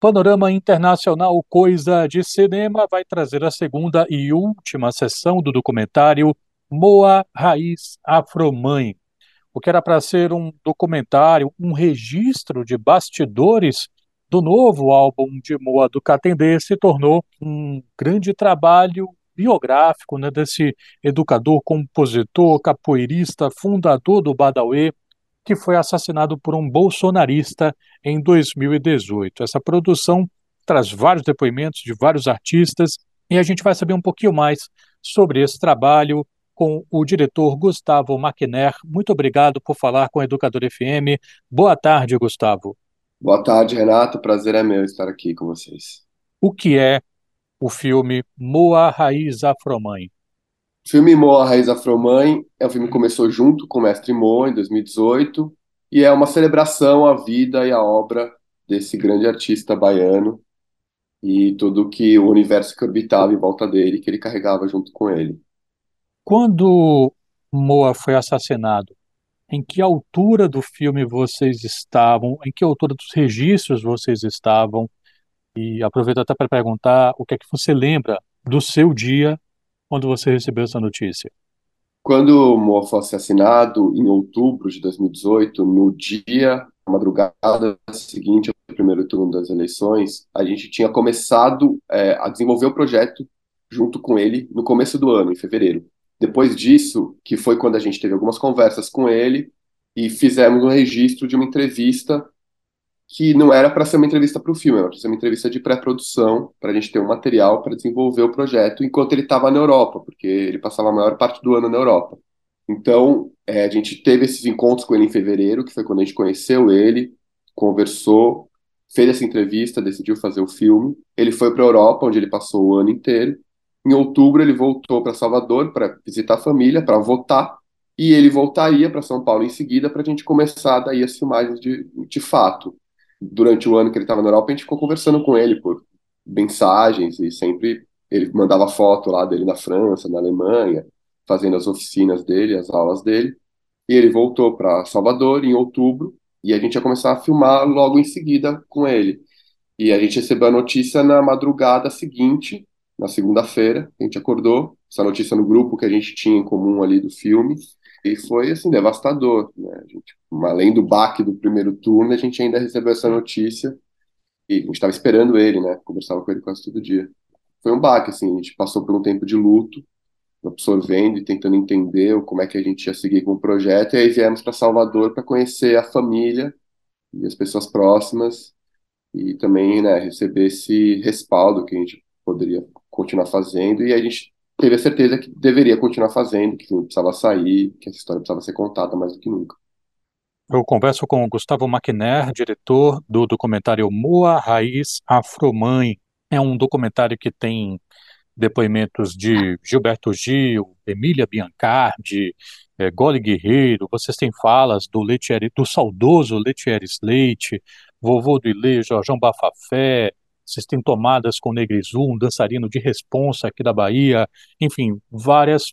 Panorama Internacional Coisa de Cinema vai trazer a segunda e última sessão do documentário Moa Raiz Afromãe. O que era para ser um documentário, um registro de bastidores do novo álbum de Moa do Catendê se tornou um grande trabalho biográfico né, desse educador, compositor, capoeirista, fundador do Badawi, que foi assassinado por um bolsonarista em 2018. Essa produção traz vários depoimentos de vários artistas e a gente vai saber um pouquinho mais sobre esse trabalho com o diretor Gustavo Maquiner. Muito obrigado por falar com a Educador FM. Boa tarde, Gustavo. Boa tarde, Renato. Prazer é meu estar aqui com vocês. O que é o filme Moa Raiz Afromãe? O filme Moa Raiz Afromãe é um filme que começou junto com o Mestre Moa em 2018 e é uma celebração à vida e à obra desse grande artista baiano e tudo que o universo que orbitava em volta dele, que ele carregava junto com ele. Quando Moa foi assassinado, em que altura do filme vocês estavam? Em que altura dos registros vocês estavam? E aproveito até para perguntar o que é que você lembra do seu dia quando você recebeu essa notícia. Quando o Moa foi assassinado, em outubro de 2018, no dia, madrugada seguinte ao primeiro turno das eleições, a gente tinha começado é, a desenvolver o projeto junto com ele no começo do ano, em fevereiro. Depois disso, que foi quando a gente teve algumas conversas com ele e fizemos um registro de uma entrevista que não era para ser uma entrevista para o filme, era para ser uma entrevista de pré-produção, para a gente ter um material para desenvolver o projeto enquanto ele estava na Europa, porque ele passava a maior parte do ano na Europa. Então, é, a gente teve esses encontros com ele em fevereiro, que foi quando a gente conheceu ele, conversou, fez essa entrevista, decidiu fazer o filme. Ele foi para a Europa, onde ele passou o ano inteiro. Em outubro, ele voltou para Salvador para visitar a família, para votar, e ele voltaria para São Paulo em seguida para a gente começar daí as filmagens de, de fato durante o ano que ele estava na Europa, a gente ficou conversando com ele por mensagens e sempre ele mandava foto lá dele na França, na Alemanha, fazendo as oficinas dele, as aulas dele. E ele voltou para Salvador em outubro e a gente ia começar a filmar logo em seguida com ele. E a gente recebeu a notícia na madrugada seguinte, na segunda-feira, a gente acordou, essa notícia no grupo que a gente tinha em comum ali do filme, e foi assim devastador, né? Gente, além do baque do primeiro turno, a gente ainda recebeu essa notícia e a gente estava esperando ele, né? Conversava com ele quase todo dia. Foi um baque, assim, a gente passou por um tempo de luto, absorvendo e tentando entender como é que a gente ia seguir com o projeto, e aí viemos para Salvador para conhecer a família e as pessoas próximas e também, né, receber esse respaldo que a gente poderia continuar fazendo e a gente teve a certeza que deveria continuar fazendo, que não precisava sair, que essa história precisava ser contada mais do que nunca. Eu converso com Gustavo Maquiner, diretor do documentário Moa Raiz Afromãe. É um documentário que tem depoimentos de Gilberto Gil, Emília Biancardi, é, Gole Guerreiro, vocês têm falas do, Letieri, do saudoso Letieres Leite, vovô do Ilê, Jorjão Bafafé, vocês têm tomadas com Negrizu, um dançarino de responsa aqui da Bahia, enfim, várias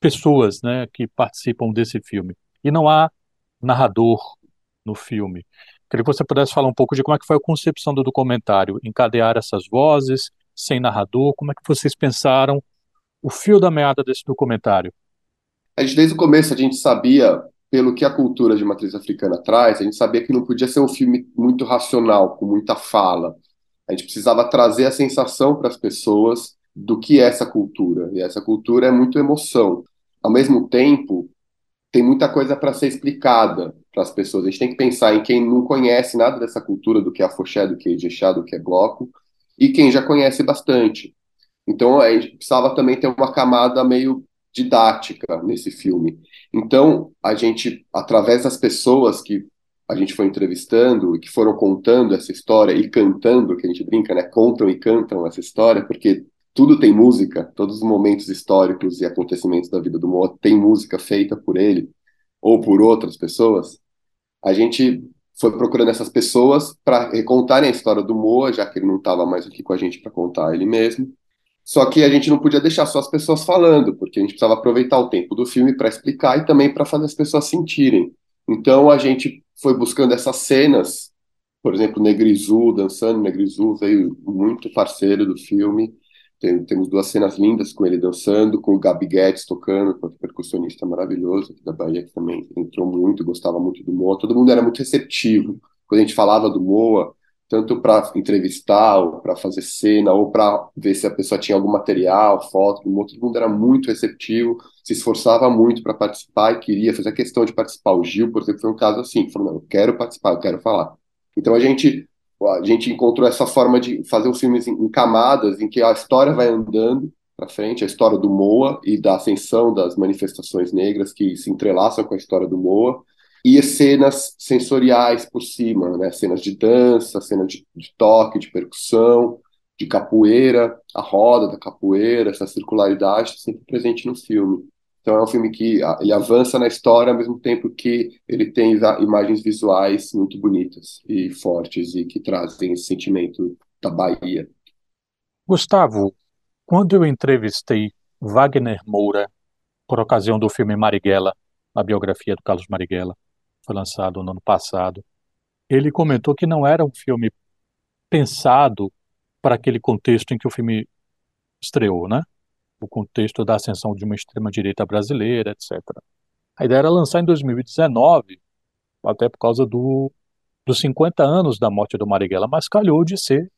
pessoas né, que participam desse filme. E não há narrador no filme. Queria que você pudesse falar um pouco de como é que foi a concepção do documentário, encadear essas vozes, sem narrador, como é que vocês pensaram o fio da meada desse documentário? Desde o começo, a gente sabia, pelo que a cultura de matriz africana traz, a gente sabia que não podia ser um filme muito racional, com muita fala. A gente precisava trazer a sensação para as pessoas do que é essa cultura. E essa cultura é muito emoção. Ao mesmo tempo, tem muita coisa para ser explicada para as pessoas. A gente tem que pensar em quem não conhece nada dessa cultura, do que é afoxé, do que é ijexá, do que é bloco, e quem já conhece bastante. Então, a gente precisava também ter uma camada meio didática nesse filme. Então, a gente, através das pessoas que a gente foi entrevistando e que foram contando essa história e cantando, que a gente brinca, né? Contam e cantam essa história, porque tudo tem música, todos os momentos históricos e acontecimentos da vida do Moa tem música feita por ele ou por outras pessoas. A gente foi procurando essas pessoas para recontarem a história do Moa, já que ele não estava mais aqui com a gente para contar ele mesmo. Só que a gente não podia deixar só as pessoas falando, porque a gente precisava aproveitar o tempo do filme para explicar e também para fazer as pessoas sentirem. Então a gente foi buscando essas cenas por exemplo, Negrizu dançando, Negrizu veio muito parceiro do filme. Tem, temos duas cenas lindas com ele dançando, com o Gabi Guedes tocando, com outro percussionista maravilhoso da Bahia, que também entrou muito, gostava muito do Moa. Todo mundo era muito receptivo. Quando a gente falava do Moa, tanto para entrevistar, ou para fazer cena, ou para ver se a pessoa tinha algum material, foto, todo mundo era muito receptivo, se esforçava muito para participar e queria fazer a questão de participar. O Gil, por exemplo, foi um caso assim, falou, não, eu quero participar, eu quero falar. Então a gente a gente encontrou essa forma de fazer os filmes em, camadas, em que a história vai andando para frente, a história do Moa e da ascensão das manifestações negras que se entrelaçam com a história do Moa, e cenas sensoriais por cima, né? cenas de dança, cenas de, de toque, de percussão, de capoeira, a roda da capoeira, essa circularidade sempre presente no filme. Então é um filme que ele avança na história ao mesmo tempo que ele tem imagens visuais muito bonitas e fortes e que trazem esse sentimento da Bahia. Gustavo, quando eu entrevistei Wagner Moura por ocasião do filme Marighella, a biografia do Carlos Marighella, foi lançado no ano passado, ele comentou que não era um filme pensado para aquele contexto em que o filme estreou, né? o contexto da ascensão de uma extrema-direita brasileira, etc. A ideia era lançar em 2019, até por causa do, dos 50 anos da morte do Marighella, mas calhou de ser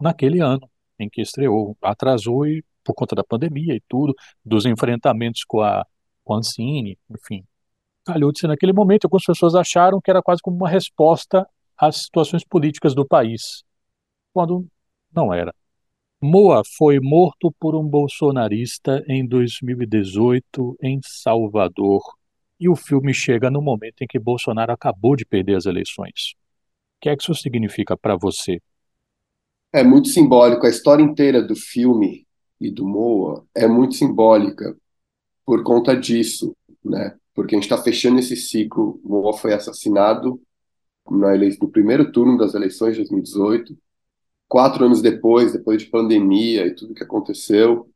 naquele ano em que estreou. Atrasou e, por conta da pandemia e tudo, dos enfrentamentos com a, com a Ancine, enfim. Ser naquele momento. Algumas pessoas acharam que era quase como uma resposta às situações políticas do país, quando não era. Moa foi morto por um bolsonarista em 2018 em Salvador. E o filme chega no momento em que Bolsonaro acabou de perder as eleições. O que é que isso significa para você? É muito simbólico. A história inteira do filme e do Moa é muito simbólica por conta disso, né? Porque a gente está fechando esse ciclo. Moa foi assassinado no primeiro turno das eleições de 2018 quatro anos depois, depois de pandemia e tudo que aconteceu,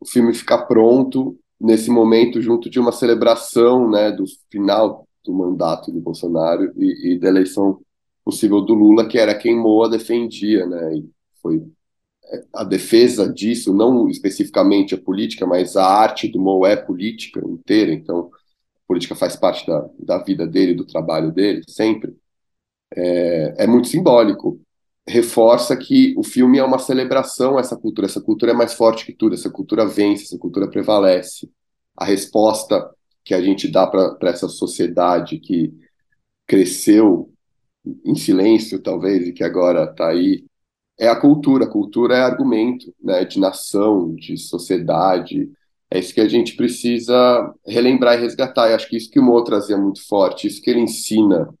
o filme ficar pronto nesse momento junto de uma celebração, né, do final do mandato do Bolsonaro e, e da eleição possível do Lula, que era quem Moa defendia, né, e foi é, a defesa disso, não especificamente a política, mas a arte do Moa é política inteira, então política faz parte da, da vida dele, do trabalho dele, sempre, é, é muito simbólico reforça que o filme é uma celebração a essa cultura. Essa cultura é mais forte que tudo, essa cultura vence, essa cultura prevalece. A resposta que a gente dá para essa sociedade que cresceu em silêncio, talvez, e que agora está aí, é a cultura. A cultura é argumento né, de nação, de sociedade. É isso que a gente precisa relembrar e resgatar. E acho que isso que o Mo trazia muito forte, isso que ele ensina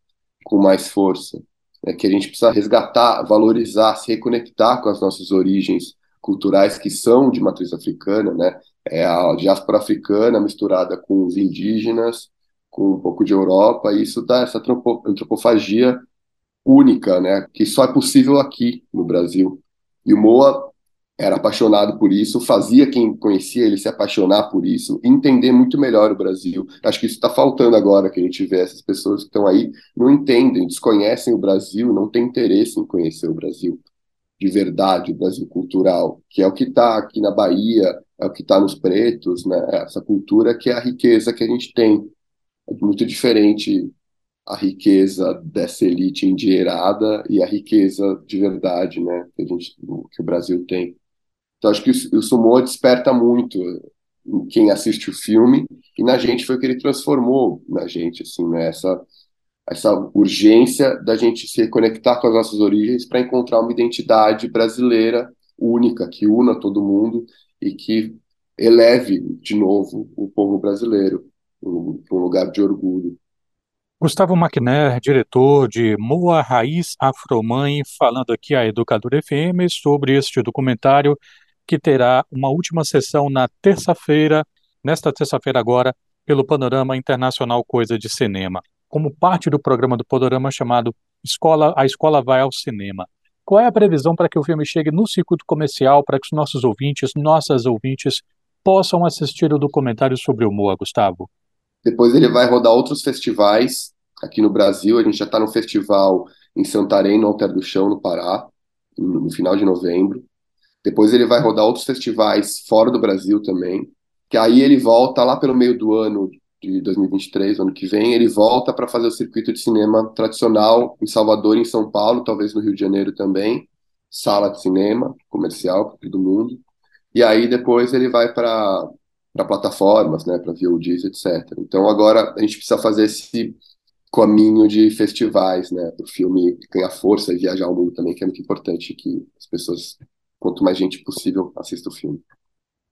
com mais força né, que a gente precisa resgatar, valorizar, se reconectar com as nossas origens culturais que são de matriz africana, né? É a diáspora africana misturada com os indígenas, com um pouco de Europa, e isso dá essa antropofagia única, né? Que só é possível aqui no Brasil. E o Moa era apaixonado por isso, fazia quem conhecia ele se apaixonar por isso, entender muito melhor o Brasil. Acho que isso está faltando agora que a gente vê essas pessoas que estão aí, não entendem, desconhecem o Brasil, não têm interesse em conhecer o Brasil de verdade, o Brasil cultural, que é o que está aqui na Bahia, é o que está nos pretos, né? essa cultura que é a riqueza que a gente tem. É muito diferente a riqueza dessa elite endinheirada e a riqueza de verdade né? que, a gente, que o Brasil tem. Então, acho que o, Sumo desperta muito em quem assiste o filme, e na gente foi o que ele transformou na gente, assim, né? essa, essa urgência da gente se conectar com as nossas origens para encontrar uma identidade brasileira única, que una todo mundo e que eleve de novo o povo brasileiro para um lugar de orgulho. Gustavo McNair, diretor de Moa Raiz Afromãe, falando aqui à Educadora FM sobre este documentário que terá uma última sessão na terça-feira, nesta terça-feira agora, pelo Panorama Internacional Coisa de Cinema, como parte do programa do Panorama chamado Escola, A Escola Vai ao Cinema. Qual é a previsão para que o filme chegue no circuito comercial, para que os nossos ouvintes, nossas ouvintes, possam assistir o documentário sobre o Moa, Gustavo? Depois ele vai rodar outros festivais aqui no Brasil. A gente já está no festival em Santarém, no Alter do Chão, no Pará, no, no final de novembro. Depois ele vai rodar outros festivais fora do Brasil também, que aí ele volta lá pelo meio do ano de 2023, ano que vem, ele volta para fazer o circuito de cinema tradicional em Salvador em São Paulo, talvez no Rio de Janeiro também, sala de cinema comercial todo mundo. E aí depois ele vai para para plataformas, né, para VODs, etc. Então agora a gente precisa fazer esse caminho de festivais, né, para o filme ganhar força e viajar ao mundo também, que é muito importante que as pessoas, quanto mais gente possível, assista o filme.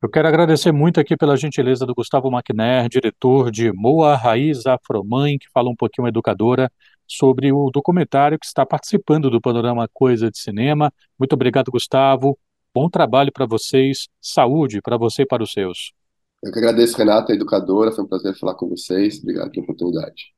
Eu quero agradecer muito aqui pela gentileza do Gustavo McNair, diretor de Moa Raiz Afromãe, que fala um pouquinho educadora sobre o documentário que está participando do Panorama Coisa de Cinema. Muito obrigado, Gustavo. Bom trabalho para vocês, saúde para você e para os seus. Eu que agradeço, Renata, educadora, foi um prazer falar com vocês. Obrigado pela oportunidade.